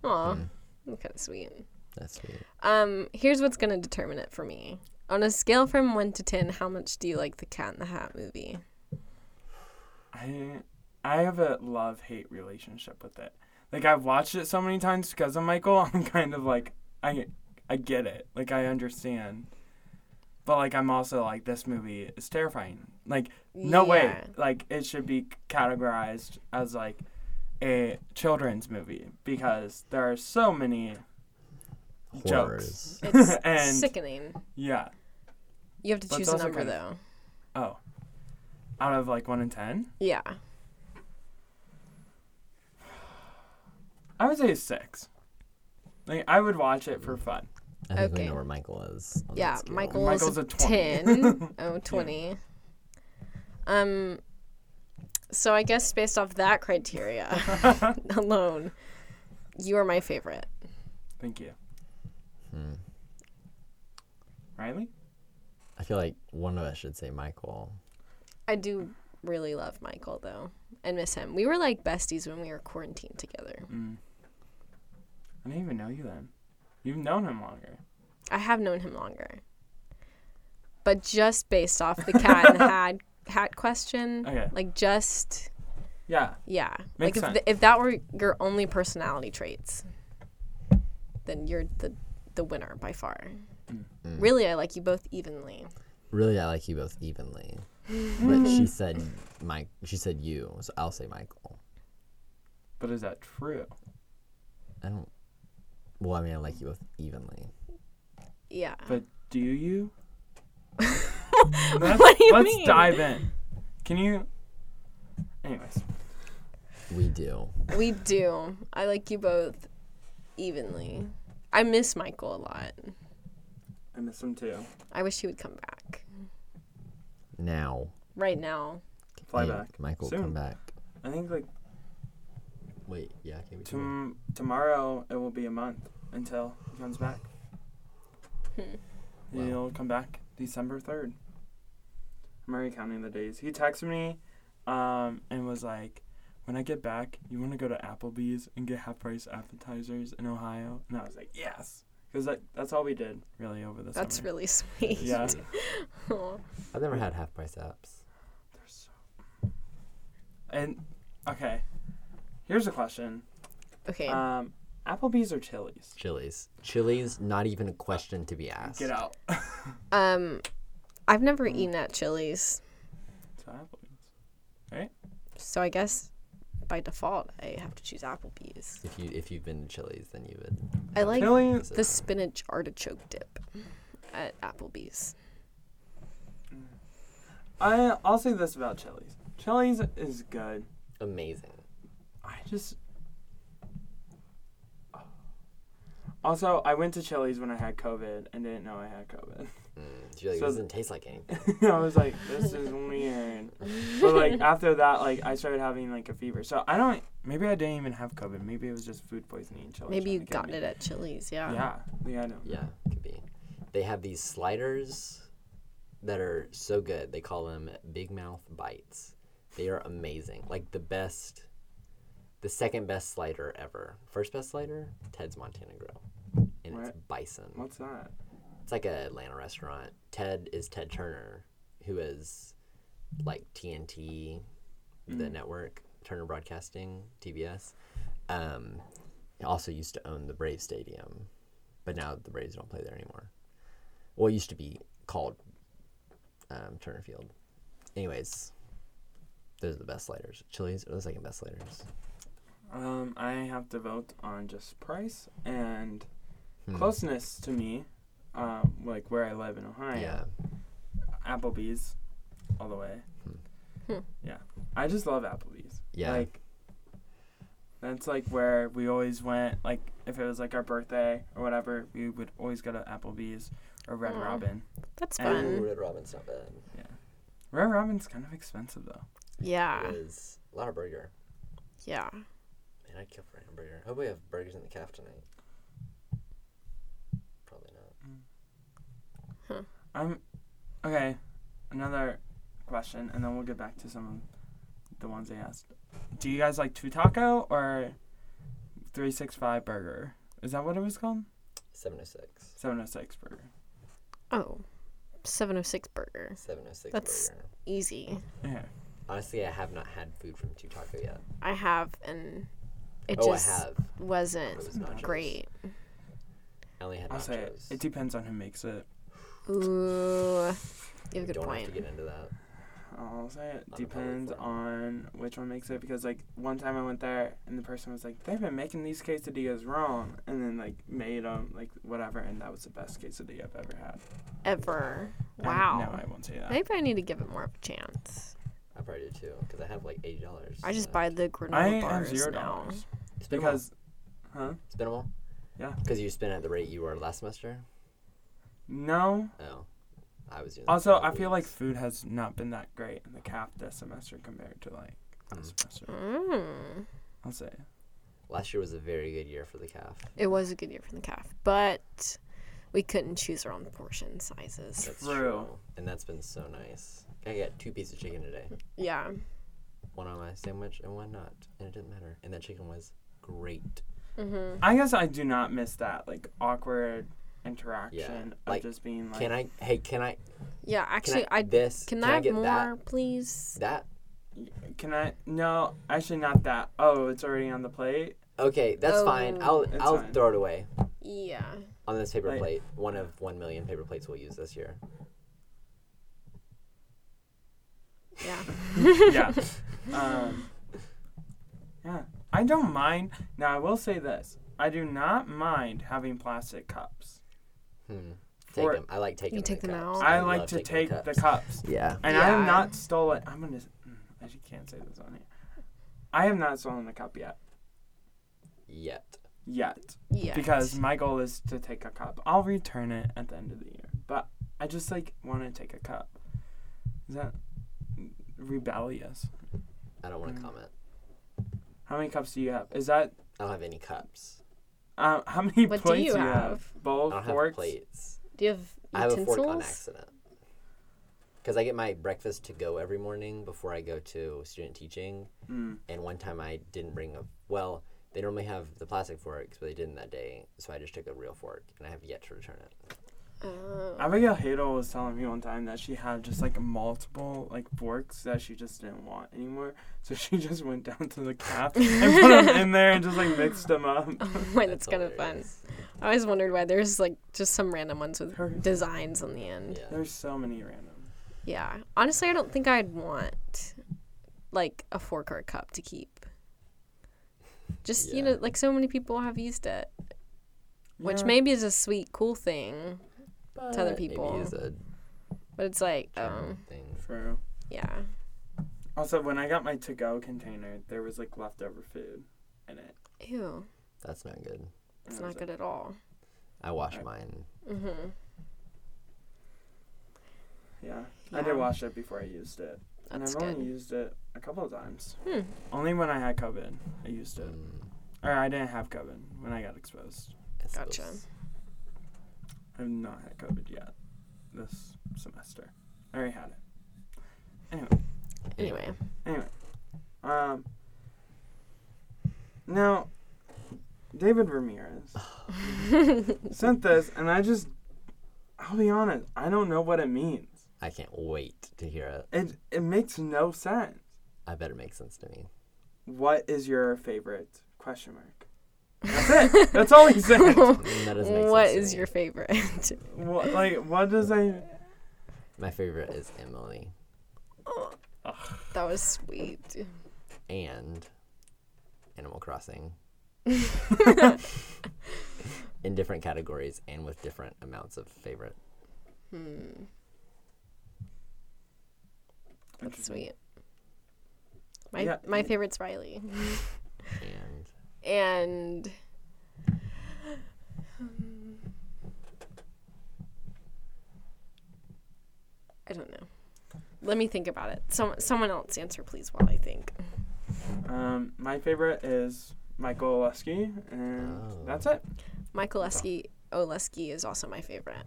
C: Aw,
B: Mm.
C: kind of sweet.
B: That's sweet.
C: Um, here's what's gonna determine it for me. On a scale from one to ten, how much do you like the Cat in the Hat movie?
A: I I have a love hate relationship with it. Like I've watched it so many times because of Michael. I'm kind of like I I get it. Like I understand. But like I'm also like this movie is terrifying. Like no way. Like it should be categorized as like a children's movie because there are so many jokes.
B: Horrors.
C: It's
A: And-
C: sickening.
A: Yeah.
C: You have to
A: But
C: choose a number
A: kind
C: though.
A: Oh. Out of like one in ten,
C: Yeah.
A: I would say a six. Like I would watch it for fun.
B: I think we know where Michael is.
C: Yeah,
B: scale.
C: Michael
A: Michael's
C: is
A: a
C: a
A: 20.
C: 10. oh, 20. Um, so I guess based off that criteria alone, you are my favorite.
A: Thank you.
B: Hmm.
A: Reilly?
B: I feel like one of us should say Michael.
C: I do really love Michael though and miss him. We were like besties when we were quarantined together.
A: Mm. I didn't even know you then. You've known him longer.
C: I have known him longer. But just based off the cat and the hat, hat question,
A: Okay.
C: like just
A: Yeah.
C: Yeah.
A: Makes
C: like if,
A: sense.
C: th- if that were your only personality traits, then you're the the winner by far.
A: Mm.
B: Mm.
C: Really, I like you both evenly.
B: Really, I like you both evenly. But she mm-hmm. said Mike. She said you, so I'll say Michael.
A: But is that true?
B: I don't. Well, I mean, I like you both evenly.
C: Yeah.
A: But do you?
C: what do you
A: let's
C: mean?
A: dive in. Can you? Anyways,
B: We do.
C: We do. I like you both evenly. I miss Michael a lot.
A: I miss him too.
C: I wish he would come back.
B: Now,
C: Right now.
A: Fly
B: Hey,
A: back.
B: Michael,
A: Soon.
B: come back.
A: I think like
B: Wait, yeah, can we?
A: tom- tomorrow it will be a month. until he comes back.
C: Hmm.
A: He'll come back December third. I'm already counting the days. He texted me, um, and was like, "When I get back, you want to go to Applebee's and get half price appetizers in Ohio?" And I was like, "Yes," because that, that's all we did really over the
C: That's
A: summer.
C: really sweet.
A: Yeah.
C: Aw.
B: I've never had half price apps.
A: They're so. And okay, here's a question.
C: okay.
A: Um, Applebee's or Chili's?
B: Chili's. Chili's, not even a question to be asked.
A: Get out.
C: um, I've never
A: Mm.
C: eaten at Chili's,
A: to Applebee's. Right?
C: So I guess by default I have to choose Applebee's.
B: If you if you've been to Chili's, then you would.
C: I like
A: Chili's.
C: the spinach artichoke dip at Applebee's. Mm.
A: I I'll say this about Chili's. Chili's is good.
B: Amazing.
A: I just. Also, I went to Chili's when I had COVID and didn't know I had COVID.
B: Mm. You're like,
A: So-
B: this doesn't taste like anything.
A: I was like, this is weird. But like after that, like I started having like a fever. So I don't. Maybe I didn't even have COVID. Maybe it was just food poisoning. in Chili's
C: Maybe you
A: trying to get
C: got
A: me.
C: it at Chili's, yeah.
A: Yeah. Yeah. I know.
B: Yeah, could be. They have these sliders that are so good. They call them Big Mouth Bites. They are amazing. Like the best, the second best slider ever. First best slider, Ted's Montana Grill, and it's bison.
A: What's that?
B: It's like a Atlanta restaurant. Ted is Ted Turner, who is like TNT, the network, Turner Broadcasting, TBS. Um, he also used to own the Brave Stadium, but now the Braves don't play there anymore. Well, it used to be called um, Turner Field. Anyways, those are the best sliders. Chili's are the second best sliders.
A: Um, I have to vote on just price and
B: Hmm.
A: closeness to me, um, like where I live in Ohio.
B: Yeah.
A: Applebee's, all the way.
C: Hmm.
A: Yeah, I just love Applebee's.
B: Yeah.
A: Like, that's like where we always went. Like, if it was like our birthday or whatever, we would always go to Applebee's or Red
C: Aw.
A: Robin.
C: That's
A: And-
C: fun.
B: Ooh, Red Robin's not bad. Yeah.
A: Red Robin's kind of expensive though.
C: Yeah.
B: It is a lot of burger.
C: Yeah.
B: Man, I'd kill for a hamburger. I hope we have burgers in the caf tonight. Probably not.
A: I'm okay. Another question, and then we'll get back to some of the ones they asked. Do you guys like two taco or three six five burger? Is that what it was called?
B: 706.
A: Seven oh six burger.
C: Oh. 706 burger.
B: 706
C: That's-
B: burger.
C: Easy.
A: Yeah.
B: Honestly, I have not had food from Two Taco yet.
C: I have, and it
B: oh,
C: just
B: I have.
C: wasn't
B: It was
C: great.
B: I only had
A: I'll
B: nachos.
A: say it. It depends on who makes it.
C: Ooh. You have a good
B: don't
C: point.
B: have to get into that.
A: I'll say it
B: On
A: depends on which one makes it because like one time I went there and the person was like they've been making these quesadillas wrong and then like made them like whatever and that was the best quesadilla I've ever had.
C: Ever.
A: And
C: Wow.
A: No, I won't say that.
C: Maybe I need to give it more of a chance.
B: I probably do too, because I have like $80.
C: I just
B: left.
C: buy the granola
A: I have
C: bars
A: zero
C: now.
A: dollars
B: Spin 'em all.
A: because, huh?
B: Spin 'em all?
A: Yeah.
B: Because you spin at the rate you were last semester?
A: No.
B: Oh. I was doing
A: Also, I feel like food has not been that great in the CAF this semester compared to like last semester.
C: Mm.
A: I'll say.
B: Last year was a very good year for the caf.
C: It was a good year for the caf, but we couldn't choose our own portion sizes.
B: That's
A: True.
B: true. And that's been so nice. I got two pieces of chicken today.
C: Yeah.
B: One on my sandwich and one not. And it didn't matter. And that chicken was great.
C: Mm-hmm.
A: I guess I do not miss that like awkward interaction of
B: like,
A: just being like.
B: Can I? Hey, can I?
C: Yeah,
B: Can
C: actually,
B: I,
C: I,
B: this?
C: can,
B: can
C: I
B: I get
C: more,
B: that?
C: please?
B: That?
A: Can I? No, actually not that. Oh, it's already on the plate.
B: Okay, that's fine.
C: Oh.
B: I'll I'll
A: fine.
B: throw it away
C: Yeah.
B: on this paper
A: Like-
B: plate. One of one million paper plates we'll use this year.
C: Yeah.
A: yeah. Um, yeah. I don't mind. Now I will say this: I do not mind having plastic cups.
B: Hmm. Take them. I like taking.
C: You take
B: the
C: them
B: cups.
C: out?
A: I
B: love
A: like to take the cups,
B: Yeah.
A: and I have not stolen. I'm gonna. mm, I just can't say this on here. I have not stolen the cup yet.
B: Yet.
A: Yet.
C: Yeah.
A: Because my goal is to take a cup. I'll return it at the end of the year. But I just like want to take a cup. Is that rebellious?
B: I don't want to
A: Mm.
B: comment.
A: How many cups do you have? Is that
B: I don't have any cups.
A: Uh, how many
C: What do
A: plates
C: you
A: do you have?
C: have?
A: Bowl,
B: I don't
A: forks.
B: have plates.
C: Do you have
B: I have a fork on accident. Because I get my breakfast to go every morning before I go to student teaching.
A: Mm.
B: And one time I didn't bring a well. They normally have the plastic forks, but they didn't that day. So I just took a real fork, and I have yet to return it.
C: Oh.
A: Abigail Hadel was telling me one time that she had just like multiple like forks that she just didn't want anymore. So she just went down to the caf and put them in there and just like mixed them up.
C: Oh Wait, that's kind of fun. I always wondered why there's like just some random ones with
A: Her-
C: designs on the end.
B: Yeah.
A: There's so many random.
C: Yeah. Honestly, I don't think I'd want like a fork or a cup to keep. Just, you know, like so many people have used it, which
A: Yeah.
C: maybe is a sweet, cool thing,
B: But
C: other
B: maybe
C: people.
B: it's a
C: but it's like,
B: charm
C: um,
B: thing.
A: True.
C: yeah.
A: Also, when I got my to-go container, there was like leftover food in it.
C: Ew.
B: That's not good.
C: It's not
A: was
C: good at all.
B: I wash
A: Right.
B: mine.
C: Mm-hmm.
A: like, Yeah. I did wash it before I used it. and I've only used it a couple of times.
C: Hmm.
A: Only when I had COVID, I used it.
B: Mm,
A: Or I didn't have COVID when I got exposed.
B: it's
C: Gotcha.
B: those-
A: I've not had COVID yet this semester. I already had it. Anyway,
C: Anyway.
A: anyway. Um. Now, David Ramirez sent this, and I just, I'll be honest, I don't know what it means.
B: I can't wait to hear it.
A: It it makes no sense.
B: I bet it makes sense to me.
A: What is your favorite question mark? That's it. That's all he said.
B: That doesn't make
C: What
B: sense to
C: is
B: me.
C: your favorite?
A: what, like, what does I?
B: My favorite is Emily
C: that was sweet.
B: and Animal Crossing. In different categories and with different amounts of favorite.
C: Hmm. That's sweet. My
A: Yeah.
C: my favorite's Reilly.
B: And
C: And I don't know. Let me think about it. Some someone else answer please while I think.
A: Um, my favorite is Michael Oleski, and
B: Oh.
A: that's it.
C: Michael Oleski Oleski is also my favorite.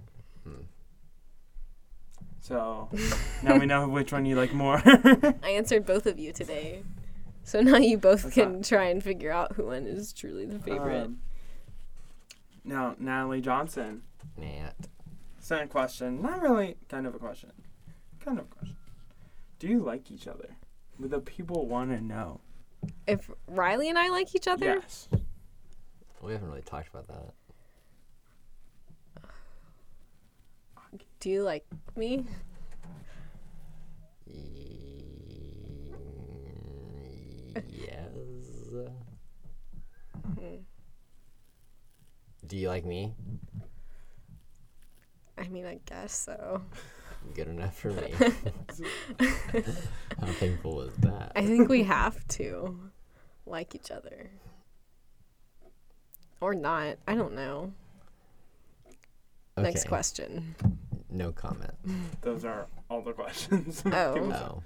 A: So now we know which one you like more.
C: I answered both of you today. So now you both
A: That's
C: can
A: not-
C: try and figure out who one is truly the favorite.
A: Um, now, Natalie Johnson
B: Nat.
A: sent a question. Not really, kind of a question. Kind of a question. Do you like each other? Would the people want to know?
C: if Reilly and I like each other,
A: Yes.
B: We haven't really talked about that.
C: do you like me?
B: Yes. Hmm. Do you like me?
C: I mean, I guess so.
B: Good enough for me. How thankful is that?
C: I think we have to like each other. Or not. I don't know. Next question.
B: No comment.
A: Those are all the questions.
C: Oh.
A: People-
B: No.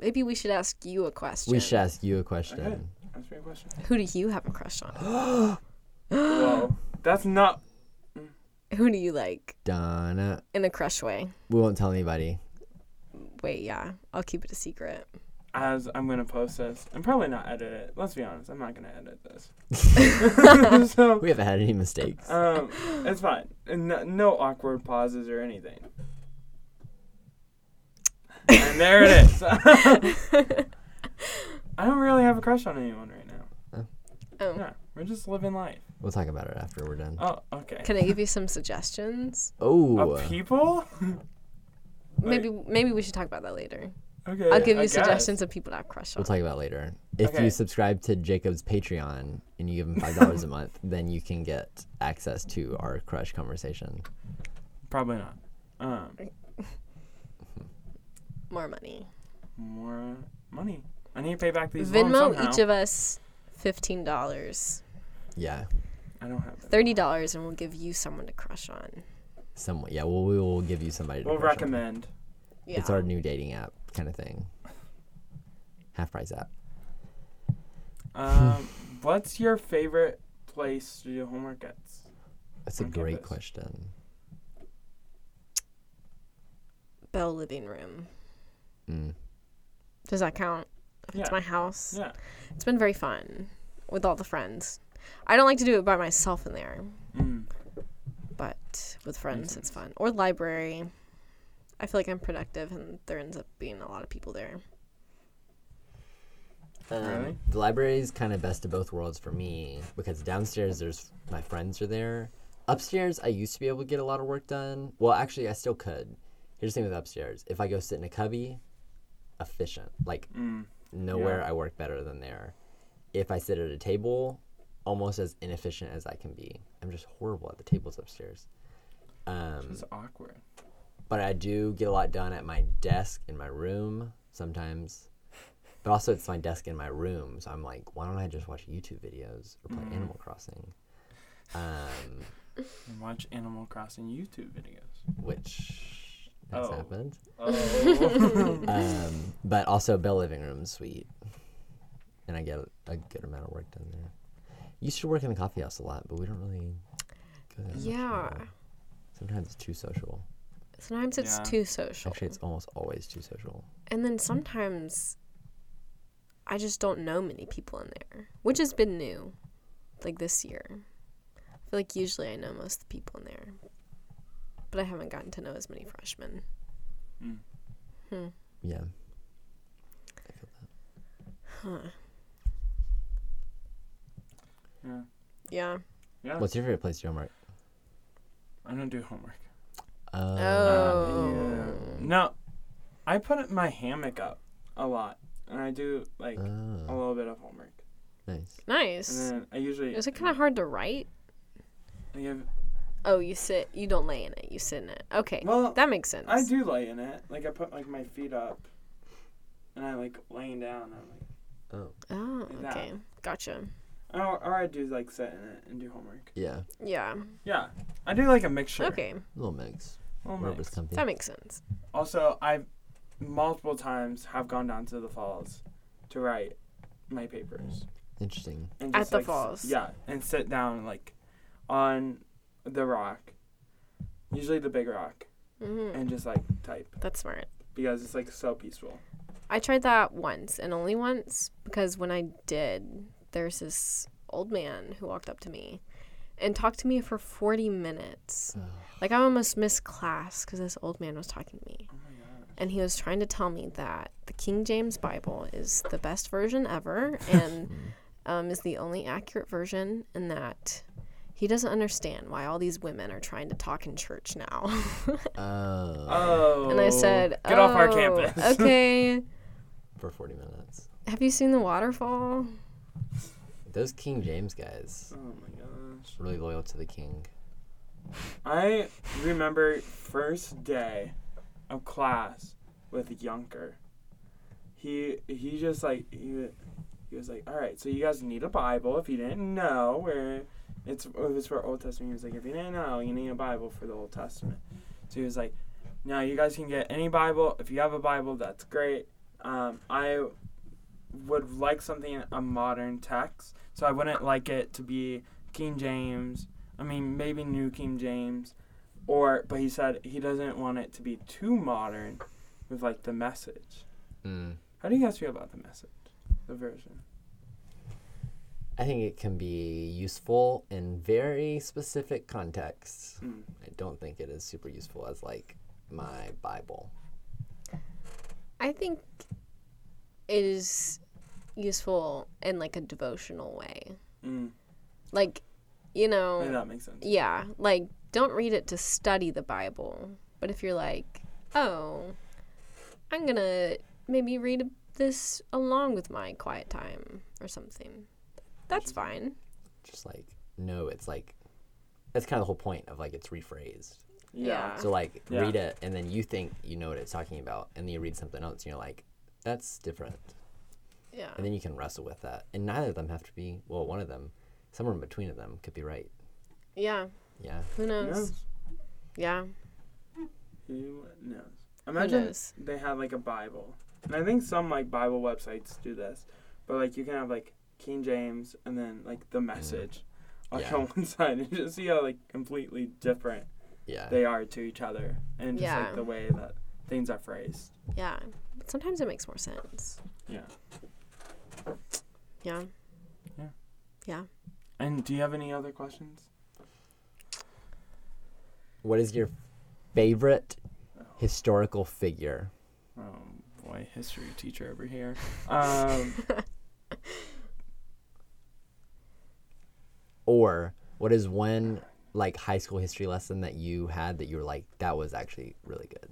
C: Maybe we should ask you a question.
B: We should ask you a question.
A: Okay. Ask me a question.
C: Who do you have a crush on?
A: Whoa. That's not.
C: Who do you like
B: Donna.
C: in a crush way?
B: We won't tell anybody.
C: Wait, yeah. I'll keep it a secret.
A: As I'm going to post this, and probably not edit it. Let's be honest, I'm not going to edit this. so,
B: We haven't had any mistakes.
A: um, it's fine. And no, no awkward pauses or anything. And there it is. I don't really have a crush on anyone right now.
C: Oh.
A: Yeah, we're just living life.
B: We'll talk about it after we're done.
A: Oh, okay.
C: Can I give you some suggestions?
B: Oh,
A: Of people?
C: Maybe maybe we should talk about that later.
A: Okay.
C: I'll give you
A: I guess.
C: suggestions of people to have crush on.
B: we'll talk about it later. If
A: Okay.
B: you subscribe to Jacob's Patreon and you give him five dollars a month, then you can get access to our crush conversation.
A: Probably not. Um,
C: More money.
A: more money. I need to pay back these
C: Venmo
A: somehow.
C: each of us fifteen dollars.
B: Yeah,
A: I don't have.
C: Thirty dollars and we'll give you someone to crush on.
B: Someone, Yeah, well, we will give you somebody. To
A: We'll
B: crush on.
A: recommend.
C: Yeah.
B: It's our new dating app kind of thing. Half price app.
A: Um, what's your favorite place to do homework at?
B: That's a great
A: campus.
B: question.
C: Bell living room.
B: Mm.
C: Does that count? If it's my house.
A: Yeah.
C: It's been very fun with all the friends. I don't like to do it by myself in there,
A: Mm.
C: but with friends it's fun. Or library. I feel like I'm productive and there ends up being a lot of people there.
B: Um,
A: Really?
B: The library is kind of best of both worlds for me because downstairs there's my friends are there. Upstairs I used to be able to get a lot of work done. Well, actually I still could. Here's the thing with upstairs: if I go sit in a cubby, efficient. Like
A: Mm.
B: nowhere
A: Yeah.
B: I work better than there. If I sit at a table, almost as inefficient as I can be. I'm just horrible at the tables upstairs. Um,
A: It's awkward.
B: but I do get a lot done at my desk in my room sometimes. But also, it's my desk in my room, so I'm like, why don't I just watch YouTube videos or play
A: Mhm.
B: Animal Crossing? Um,
A: And watch Animal Crossing YouTube videos.
B: which has
A: Oh.
B: happened.
A: Oh.
B: Um, but also, Bell Living Room's sweet, and I get a good amount of work done there. Used to work in the coffee house a lot, but we don't really go there.
C: Yeah.
B: Sometimes it's too social.
C: Sometimes it's
A: Yeah.
C: too social.
B: Actually, it's almost always too social.
C: And then sometimes I just don't know many people in there, which has been new, like this year. I feel like usually I know most of the people in there, but I haven't gotten to know as many freshmen.
A: Mm.
C: Hmm.
B: Yeah.
C: Huh.
A: Yeah.
C: Yeah.
A: Yeah.
B: What's your favorite place to do homework?
A: I don't do homework.
B: Uh,
C: Oh.
A: Yeah. No, I put my hammock up a lot, and I do like a
B: Oh,
A: little bit of homework.
B: nice.
C: Nice.
A: And then I usually
C: Is it kind of hard to write?
A: I give,
C: Oh, you sit. You don't lay in it. You sit in it. Okay.
A: well,
C: that makes sense.
A: I do lay in it. Like I put like my feet up, and I like laying down. I'm like,
B: Oh,
C: Oh,
A: Like that.
C: okay. Gotcha.
A: or, or I do like sit in it and do homework.
B: yeah.
C: Yeah.
A: Yeah, I do like a mixture.
C: Okay.
B: little mix.
A: Little
B: Whatever's
A: mix.
B: comfy.
C: That makes sense.
A: Also, I've multiple times have gone down to the falls to write my papers.
B: Interesting.
A: And
C: At the
A: like,
C: falls?
A: Yeah, and sit down like on the rock, usually the big rock,
C: hmm
A: and just like type
C: That's smart.
A: because it's like so peaceful.
C: I tried that once and only once because when I did, there's this old man who walked up to me and talked to me for 40 minutes. like I almost missed class because this old man was talking to me.
A: Oh my god.
C: And he was trying to tell me that the King James Bible is the best version ever and um, is the only accurate version, and that he doesn't understand why all these women are trying to talk in church now.
B: Oh.
A: Oh.
C: and I said,
A: "Get off our
C: "Oh,
A: campus."
C: okay.
B: For 40 minutes.
C: Have you seen the waterfall?
B: Those King James guys,
A: oh my gosh.
B: really loyal to the king.
A: I remember first day of class with Yunker. He he just like he he was like, all right, so you guys need a Bible. If you didn't know, where it's it was for Old Testament. He was like, if you didn't know, you need a Bible for the Old Testament. So he was like, no, you guys can get any Bible. If you have a Bible, that's great. Um, I would like something a modern text, so I wouldn't like it to be King James. I mean, maybe New King James, or but he said he doesn't want it to be too modern, with like the message.
B: Mm.
A: How do you guys feel about the message, the version?
B: I think it can be useful in very specific contexts.
A: Mm.
B: I don't think it is super useful as like my Bible.
C: I think it is useful in like a devotional way.
A: Mm.
C: Like, you know,
A: think that makes sense.
C: yeah, like don't read it to study the Bible. But if you're like, oh, I'm gonna maybe read this along with my quiet time or something, that's fine.
B: Just like, no, it's like, that's kind of the whole point of like it's rephrased.
A: Yeah.
B: So like
A: Yeah.
B: read it and then you think you know what it's talking about and then you read something else and you're like, that's different.
C: Yeah.
B: And then you can wrestle with that. And neither of them have to be well, one of them, somewhere in between of them could be right.
C: Yeah.
B: Yeah.
C: Who
A: Who
C: knows?
A: knows?
C: Yeah.
A: Who knows?
C: Who
A: Imagine
C: knows?
A: they had like a Bible, and I think some like Bible websites do this, but like you can have like King James and then like the message like
B: Yeah.
A: on one side and just see how like completely different
B: Yeah.
A: they are to each other and just
C: Yeah.
A: like the way that things are phrased.
C: Yeah. But sometimes it makes more sense.
A: Yeah.
C: Yeah. Yeah. Yeah.
A: And do you have any other questions?
B: What is your favorite historical figure?
A: Oh boy, history teacher over here. Um,
B: Or what is one like high school history lesson that you had that you were like that was actually really good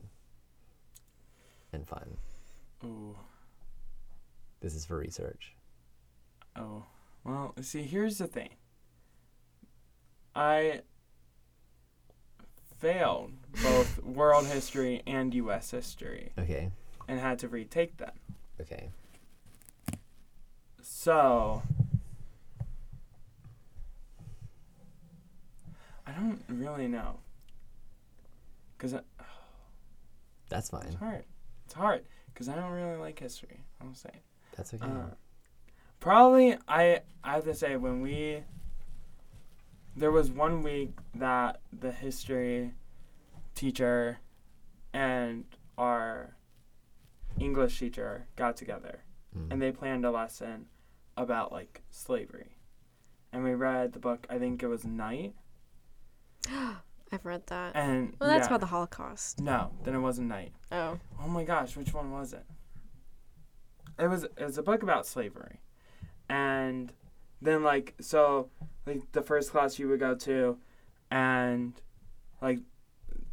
B: and fun?
A: ooh,
B: This is for research.
A: oh. Well, see, here's the thing. I failed both world history and U.S. history
B: Okay.
A: and had to retake them.
B: Okay.
A: So, I don't really know. Because
B: That's fine.
A: it's hard. It's hard. Because I don't really like history, I'll say.
B: That's okay.
A: Uh, probably, I, I have to say, when we. There was one week that the history teacher and our English teacher got together
B: Mm.
A: and they planned a lesson about like slavery. And we read the book, I think it was Night.
C: I've read that.
A: And
C: Well, that's
A: yeah.
C: about the Holocaust.
A: No, then it wasn't Night.
C: Oh.
A: Oh my gosh, which one was it? It was it was a book about slavery. And then like so like the first class you would go to and like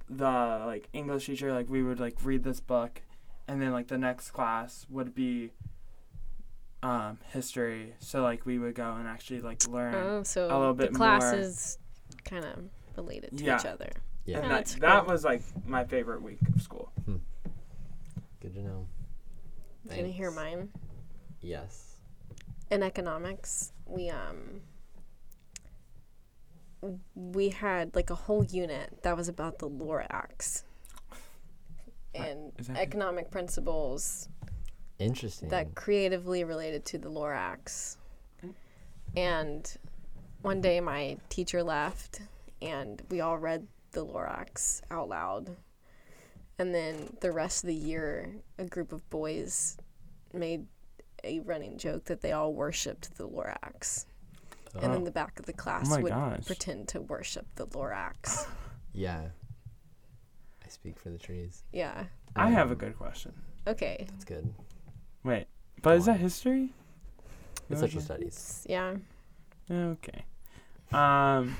A: the like English teacher like we would like read this book and then like the next class would be um history. So like we would go and actually like learn
C: Oh, so
A: a little
C: the
A: bit
C: class
A: more.
C: is kind of related to
A: Yeah.
C: each other.
B: yeah.
A: and
C: Oh,
A: that,
C: that's
A: that was like my favorite week of school.
B: Good to know.
C: Can you gonna hear mine?
B: Yes.
C: in economics we um we had like a whole unit that was about the Lorax and
A: is that-
C: economic principles
B: Interesting.
C: that creatively related to the Lorax.
A: Mm.
C: And one day my teacher left and we all read the Lorax out loud. And then the rest of the year, a group of boys made a running joke that they all worshipped the Lorax. And
A: Oh.
C: then the back of the class
A: my
C: would
A: gosh.
C: pretend to worship the Lorax.
B: yeah. I speak for the trees.
C: yeah.
A: I have a
B: Um,
A: good question.
C: Okay.
B: That's good.
A: Wait, but is
B: Go
A: that history?
B: It's social studies.
C: Yeah.
A: Okay. Um,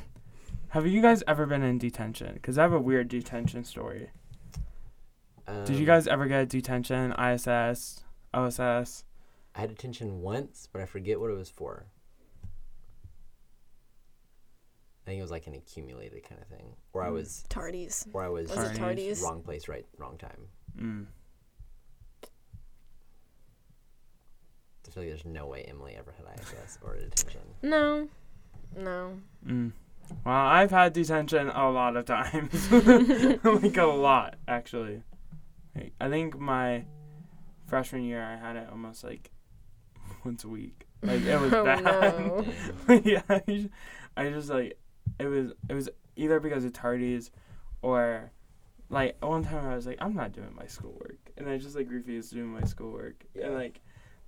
A: have you guys ever been in detention? Because I have a weird detention story. Did you
B: Um,
A: guys ever get detention? ISS, OSS?
B: I had detention once, but I forget what it was for. I think it was like an accumulated kind of thing, where I
A: Mm.
B: was,
C: Tardies.
B: where I was,
C: Was it
A: Tardies.
C: tardies?
B: wrong place, right, wrong time.
A: Mm.
B: I feel like there's no way Emily ever had ISS or detention.
C: No. No.
A: Mm. Well, I've had detention a lot of times. like a lot, actually. Like, I think my freshman year, I had it almost like once a week. Like it was
C: Oh,
A: bad.
C: no.
A: yeah, I just, I just like it was it was either because of tardies or like one time I was like I'm not doing my schoolwork and I just like refused to do my schoolwork
B: Yeah.
A: and like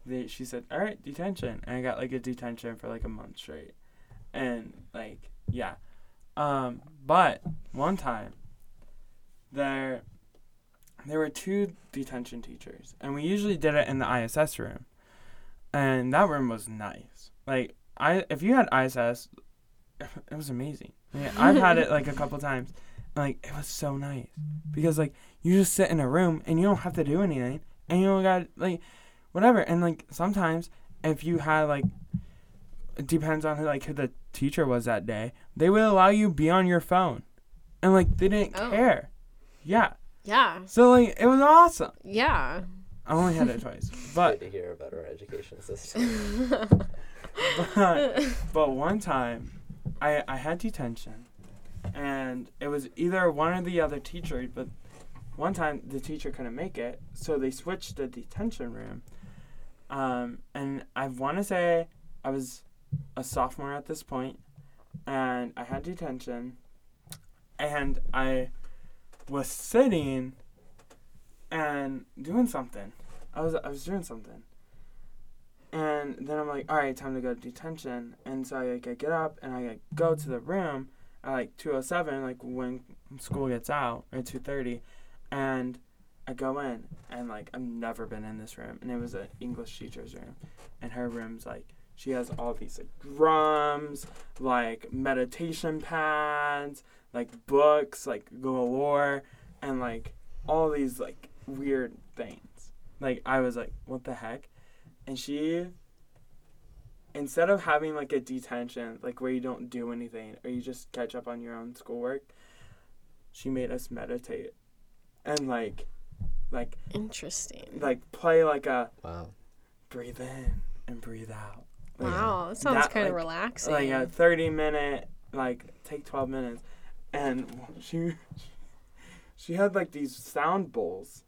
A: they she said all right detention and I got like a detention for like a month straight and like yeah um but one time there there were two detention teachers and we usually did it in the ISS room and that room was nice. Like I, if you had ISS, it was amazing. Like, I've had it like a couple times. and, Like it was so nice because like you just sit in a room and you don't have to do anything, and you don't got like whatever. And like sometimes if you had like it depends on who like who the teacher was that day, they would allow you be on your phone, and like they didn't
C: Oh.
A: care. Yeah.
C: Yeah.
A: So like it was awesome.
C: Yeah.
A: I only had it twice, but
B: to hear about our education system.
A: but, but one time I, I had detention and it was either one or the other teacher but one time the teacher couldn't make it so they switched the detention room um, and i want to say i was a sophomore at this point and I had detention, and I was sitting and doing something. I was I was doing something, and then I'm like, all right, time to go to detention. And so I like I get up and I like, go to the room at like two oh seven, like when school gets out or two thirty, and I go in and like I've never been in this room, and it was an English teacher's room, and her room's like she has all these like drums, like meditation pads, like books, like galore, and like all these like weird things. Like I was like, what the heck? And she instead of having like a detention, like where you don't do anything or you just catch up on your own schoolwork, she made us meditate. And like like
C: Interesting.
A: like play like a
B: Wow.
A: breathe in and breathe out.
C: Wow, that sounds kind of
A: like-
C: relaxing.
A: like a 30 minute like take 12 minutes. And she she had like these sound bowls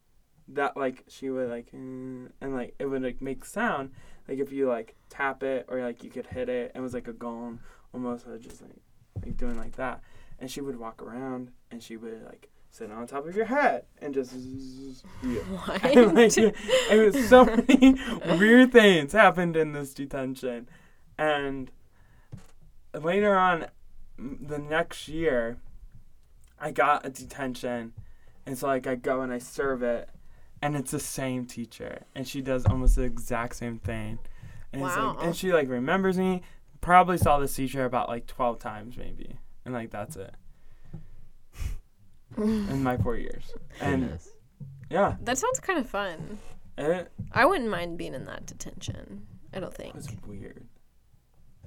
A: that like she would like mm, and like it would like make sound. Like if you like tap it or like you could hit it it was like a gong almost just like like doing like that. And she would walk around and she would like sit on top of your head and just yeah.
C: what?
A: And, like, it was so many weird things happened in this detention, and later on, the next year, I got a detention, and so like I go and I serve it, and it's the same teacher, and she does almost the exact same thing, and it's like, and she like remembers me. Probably saw this teacher about like twelve times maybe, and like that's it in my four years, and
B: Goodness.
A: yeah,
C: that sounds kind of fun.
A: it
C: I wouldn't mind being in that detention. I don't think.
A: It was weird.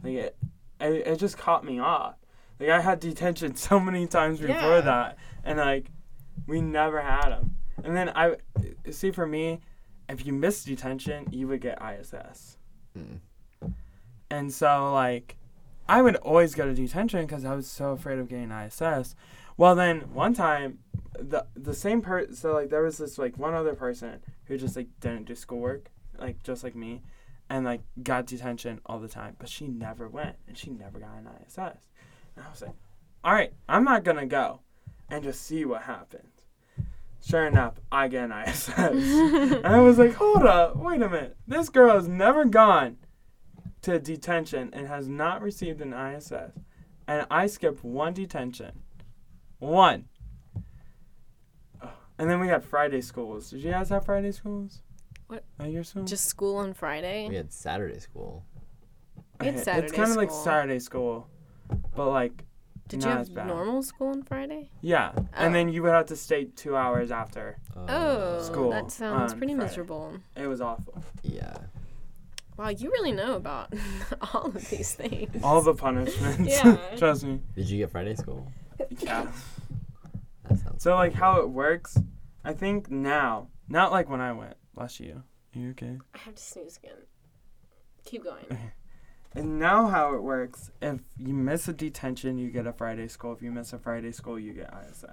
A: Like it, it, it just caught me off. Like I had detention so many times before
C: Yeah.
A: that, and like we never had them. And then I see for me, if you missed detention, you would get ISS.
B: Mm.
A: And so like, I would always go to detention because I was so afraid of getting ISS. Well, then one time, the the same person. So like there was this like one other person who just like didn't do schoolwork, like just like me, and like got detention all the time. But she never went, and she never got an ISS. And I was like, all right, I'm not gonna go, and just see what happens. Sure enough, I get an ISS. and I was like, hold up, wait a minute. This girl has never gone to detention and has not received an ISS. And I skipped one detention. One. And then we had Friday schools. Did you guys have Friday schools?
C: What?
A: At your school?
C: Just school on Friday.
B: We had Saturday school.
C: we had
A: Okay,
C: Saturday
A: It's kind of like
C: school.
A: Saturday school. But like,
C: Did
A: not
C: you
A: as
C: have
A: bad.
C: normal school on Friday?
A: yeah.
C: Oh.
A: And then oh. you would have to stay two hours after.
C: Oh.
A: oh, School
C: that sounds
A: on
C: pretty
A: Friday.
C: miserable.
A: It was awful.
B: Yeah.
C: Wow, you really know about all of these things.
A: All the punishments.
C: Yeah.
A: Trust me.
B: Did you get Friday school?
A: Yeah.
B: That.
A: So like how it works, I think now, not like when I went last year. You okay?
C: I have to sneeze again. Keep going.
A: And now how it works, if you miss a detention, you get a Friday school. If you miss a Friday school, you get ISS.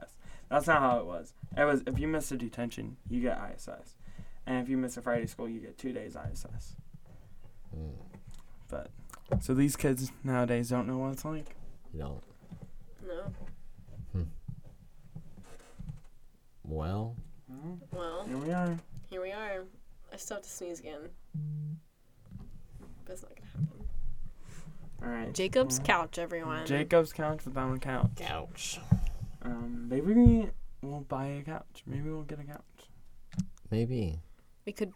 A: That's not how it was. It was if you miss a detention, you get ISS. And if you miss a Friday school, you get two days ISS.
B: Mm,
A: So these kids nowadays don't know what it's like.
B: you don't.
C: No.
B: Well,
A: Well,
C: Well,
A: here we are.
C: here we are. I still have to sneeze again. But it's not gonna happen.
A: All right.
C: Jacob's
A: Well,
C: couch, everyone.
A: Jacob's couch without a couch.
B: couch.
A: Um, maybe we will buy a couch. Maybe we'll get a couch.
B: Maybe.
C: We could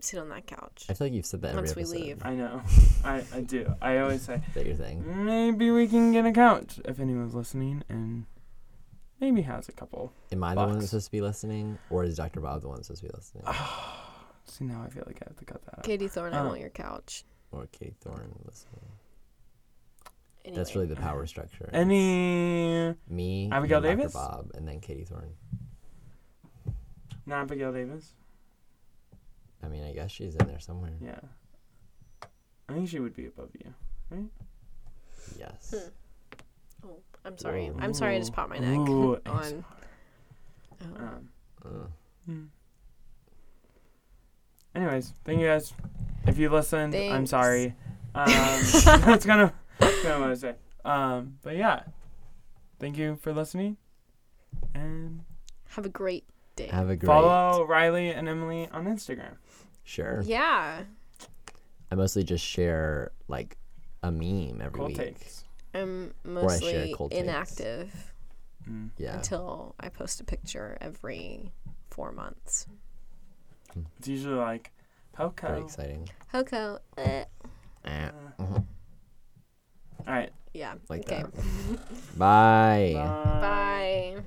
C: sit on that couch.
B: I feel like you've said that every
C: Once we
B: episode.
C: leave.
A: I know. I, I do. I always say
B: Is that your thing?
A: maybe we can get a couch if anyone's listening and maybe has a couple.
B: Am I the one that's supposed to be listening, or is Dr. Bob the one that's supposed to be listening,
A: See now I feel like I have to cut that out.
C: Katie Thorne, I
A: Oh.
C: want your couch.
B: or Katie Thorne listening?
C: Anyway.
B: That's really the power structure.
A: Any
B: me,
A: Abigail
B: and
A: Davis?
B: Dr. Bob, and then Katie Thorne.
A: not Abigail Davis?
B: I mean, I guess she's in there somewhere.
A: Yeah. I think she would be above you. Right?
B: Yes.
C: Hmm. I'm sorry.
B: Whoa.
C: I'm sorry. I just popped my neck
A: Ooh,
C: on. Oh.
A: Um, hmm. Anyways, thank you guys. If you listened, I'm sorry. Um, that's kind of kind of what I say. Um, but yeah, thank you for listening, and
C: Have a great day.
B: Have a great.
A: follow Reilly and Emily on Instagram.
B: Sure.
C: yeah.
B: I mostly just share like a meme every
A: Cool
B: week.
A: takes.
C: I'm
B: Or I share
C: mostly inactive
A: Mm.
B: Yeah.
C: until I post a picture every four months.
A: It's usually like
B: Very exciting.
C: Hoko. eh.
B: Eh,
A: All right.
C: Yeah.
B: Like
C: okay.
B: that. Bye.
A: Bye.
C: Bye.